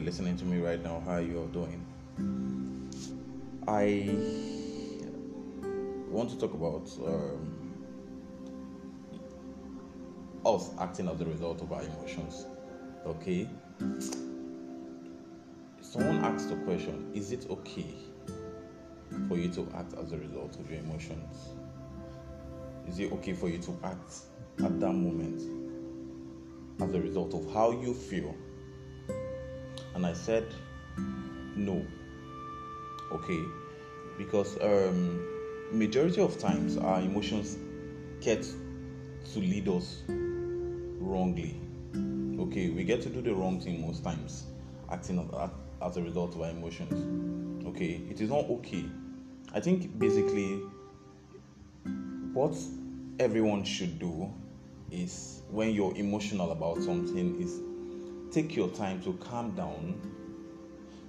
listening to me right now, how you are doing. I want to talk about um, us acting as a result of our emotions. Okay? Someone asked the question Is it okay for you to act as a result of your emotions? Is it okay for you to act at that moment as a result of how you feel? And I said, no. Okay, because um, majority of times our emotions get to lead us wrongly. Okay, we get to do the wrong thing most times, acting as, as a result of our emotions. Okay, it is not okay. I think basically what everyone should do is when you're emotional about something is take your time to calm down,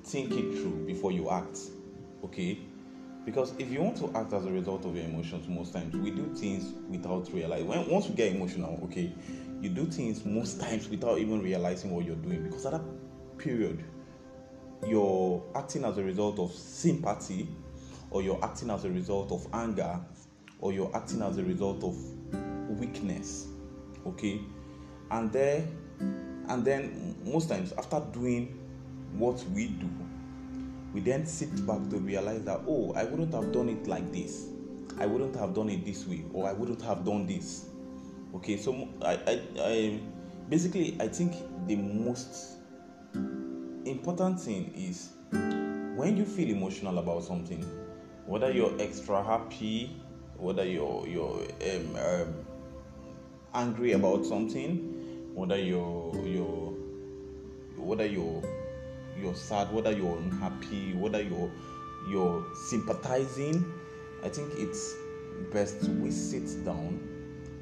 think it through before you act. Okay? Because if you want to act as a result of your emotions, most times we do things without realizing. When once we get emotional, okay, you do things most times without even realizing what you're doing. Because at that period, you're acting as a result of sympathy, or you're acting as a result of anger, or you're acting as a result of weakness. Okay, and there and then most times after doing what we do we then sit back to realize that oh i wouldn't have done it like this. I wouldn't have done it this way or i wouldn't have done this. Okay so i i, I basically i think the most important thing is when you feel emotional about something whether you're extra happy whether you're you're um, um, angry about something whether you're you're whether you're you're sad, whether you're unhappy, whether you're you're sympathizing, I think it's best we sit down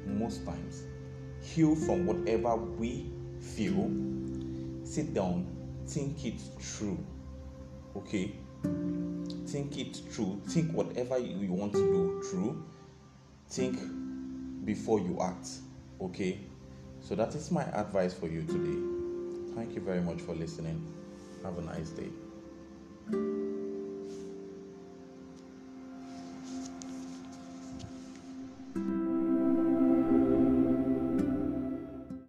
most times, heal from whatever we feel, sit down, think it through. Okay? Think it through. Think whatever you want to do through. Think before you act. Okay? So that is my advice for you today. Thank you very much for listening. Have a nice day.